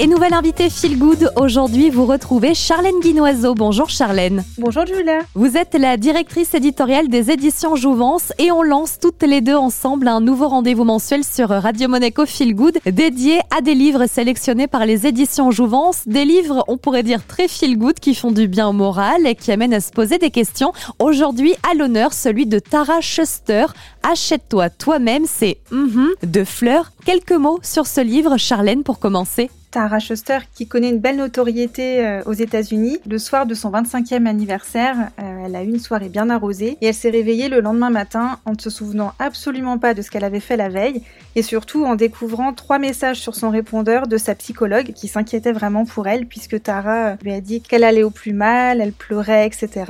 Et nouvelle invitée Feel Good, aujourd'hui vous retrouvez Charlène Guinoiseau. Bonjour Charlène. Bonjour Julia. Vous êtes la directrice éditoriale des éditions Jouvence et on lance toutes les deux ensemble un nouveau rendez-vous mensuel sur Radio Monaco Feel Good dédié à des livres sélectionnés par les éditions Jouvence. Des livres, on pourrait dire très feel good, qui font du bien au moral et qui amènent à se poser des questions. Aujourd'hui, à l'honneur, celui de Tara Schuster. Achète-toi toi-même, c'est mhm de fleurs. Quelques mots sur ce livre, Charlène, pour commencer. Tara Schuster, qui connaît une belle notoriété euh, aux États-Unis, le soir de son 25e anniversaire, euh, elle a eu une soirée bien arrosée et elle s'est réveillée le lendemain matin en ne se souvenant absolument pas de ce qu'elle avait fait la veille et surtout en découvrant trois messages sur son répondeur de sa psychologue qui s'inquiétait vraiment pour elle puisque Tara lui a dit qu'elle allait au plus mal, elle pleurait, etc.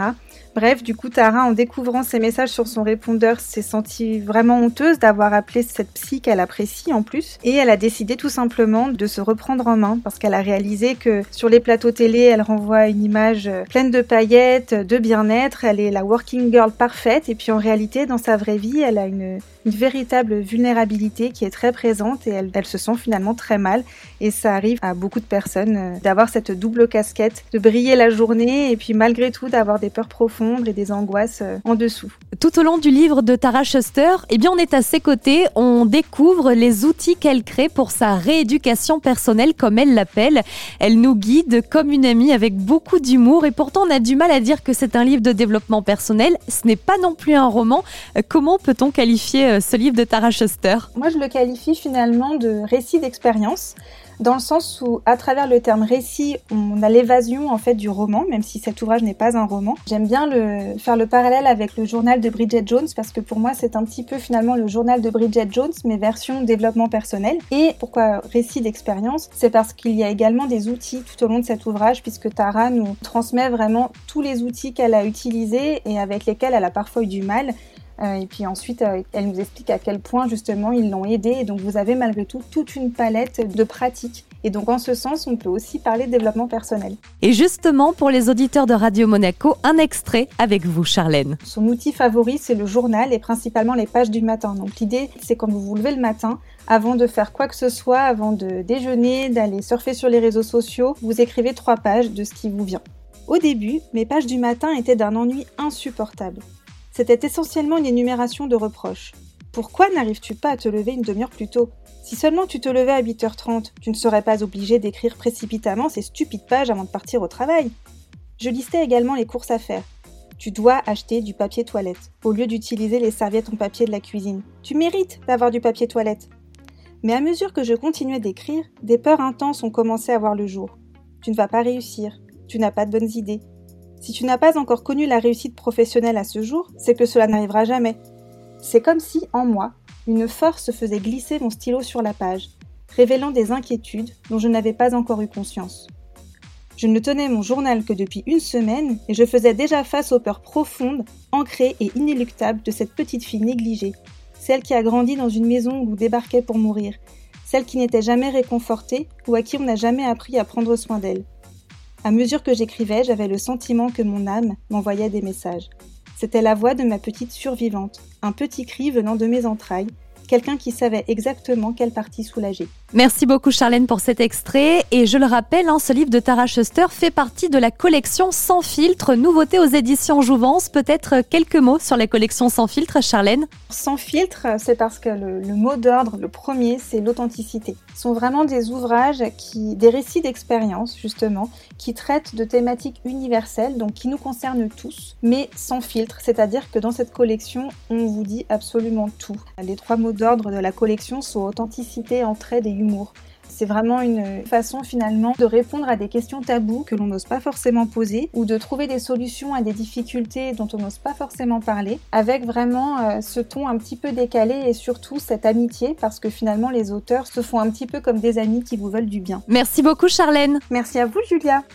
Bref, du coup, Tara, en découvrant ces messages sur son répondeur, s'est sentie vraiment honteuse d'avoir appelé cette psy qu'elle apprécie en plus. Et elle a décidé tout simplement de se reprendre en parce qu'elle a réalisé que sur les plateaux télé, elle renvoie une image pleine de paillettes, de bien-être. Elle est la working girl parfaite. Et puis en réalité, dans sa vraie vie, elle a une, une véritable vulnérabilité qui est très présente et elle, elle, se sent finalement très mal. Et ça arrive à beaucoup de personnes euh, d'avoir cette double casquette, de briller la journée et puis malgré tout d'avoir des peurs profondes et des angoisses euh, en dessous. Tout au long du livre de Tara Schuster, eh bien on est à ses côtés, on découvre les outils qu'elle crée pour sa rééducation personnelle comme elle l'appelle. Elle nous guide comme une amie avec beaucoup d'humour et pourtant on a du mal à dire que c'est un livre de développement personnel. Ce n'est pas non plus un roman. Comment peut-on qualifier ce livre de Tara Schuster? Moi, je le qualifie finalement de récit d'expérience dans le sens où, à travers le terme récit, on a l'évasion en fait du roman, même si cet ouvrage n'est pas un roman. J'aime bien le, faire le parallèle avec le journal de Bridget Jones parce que pour moi c'est un petit peu finalement le journal de Bridget Jones, mais version développement personnel. Et pourquoi récit d'expérience? C'est parce qu'il y a également des outils tout au long de cet ouvrage, puisque Tara nous transmet vraiment tous les outils qu'elle a utilisés et avec lesquels elle a parfois eu du mal et puis ensuite, euh, elle nous explique à quel point justement ils l'ont aidé. Et donc vous avez malgré tout toute une palette de pratiques. Et donc en ce sens, on peut aussi parler de développement personnel. Et justement, pour les auditeurs de Radio Monaco, un extrait avec vous, Charlène. Son outil favori, c'est le journal et principalement les pages du matin. Donc l'idée, c'est quand vous vous levez le matin, avant de faire quoi que ce soit, avant de déjeuner, d'aller surfer sur les réseaux sociaux, vous écrivez trois pages de ce qui vous vient. Au début, mes pages du matin étaient d'un ennui insupportable. C'était essentiellement une énumération de reproches. Pourquoi n'arrives-tu pas à te lever une demi-heure plus tôt Si seulement tu te levais à 8h30, tu ne serais pas obligé d'écrire précipitamment ces stupides pages avant de partir au travail. Je listais également les courses à faire. Tu dois acheter du papier toilette, au lieu d'utiliser les serviettes en papier de la cuisine. Tu mérites d'avoir du papier toilette. Mais à mesure que je continuais d'écrire, des peurs intenses ont commencé à voir le jour. Tu ne vas pas réussir, tu n'as pas de bonnes idées, si tu n'as pas encore connu la réussite professionnelle à ce jour, c'est que cela n'arrivera jamais. C'est comme si, en moi, une force faisait glisser mon stylo sur la page, révélant des inquiétudes dont je n'avais pas encore eu conscience. Je ne tenais mon journal que depuis une semaine et je faisais déjà face aux peurs profondes, ancrées et inéluctables de cette petite fille négligée, celle qui a grandi dans une maison où débarquait pour mourir, celle qui n'était jamais réconfortée ou à qui on n'a jamais appris à prendre soin d'elle. À mesure que j'écrivais, j'avais le sentiment que mon âme m'envoyait des messages. C'était la voix de ma petite survivante, un petit cri venant de mes entrailles, quelqu'un qui savait exactement quelle partie soulager. Merci beaucoup Charlène pour cet extrait. Et je le rappelle, hein, ce livre de Tara Schuster fait partie de la collection Sans filtre, nouveauté aux éditions Jouvence. Peut-être quelques mots sur la collection Sans filtre, Charlène? Sans filtre, c'est parce que le, le mot d'ordre, le premier, c'est l'authenticité. Ce sont vraiment des ouvrages, qui, des récits d'expérience justement, qui traitent de thématiques universelles, donc qui nous concernent tous, mais sans filtre. C'est-à-dire que dans cette collection, on vous dit absolument tout. Les trois mots d'ordre de la collection sont authenticité, entraide et humour. C'est vraiment une façon finalement de répondre à des questions tabous que l'on n'ose pas forcément poser ou de trouver des solutions à des difficultés dont on n'ose pas forcément parler avec vraiment euh, ce ton un petit peu décalé et surtout cette amitié parce que finalement les auteurs se font un petit peu comme des amis qui vous veulent du bien. Merci beaucoup Charlène. Merci à vous Julia.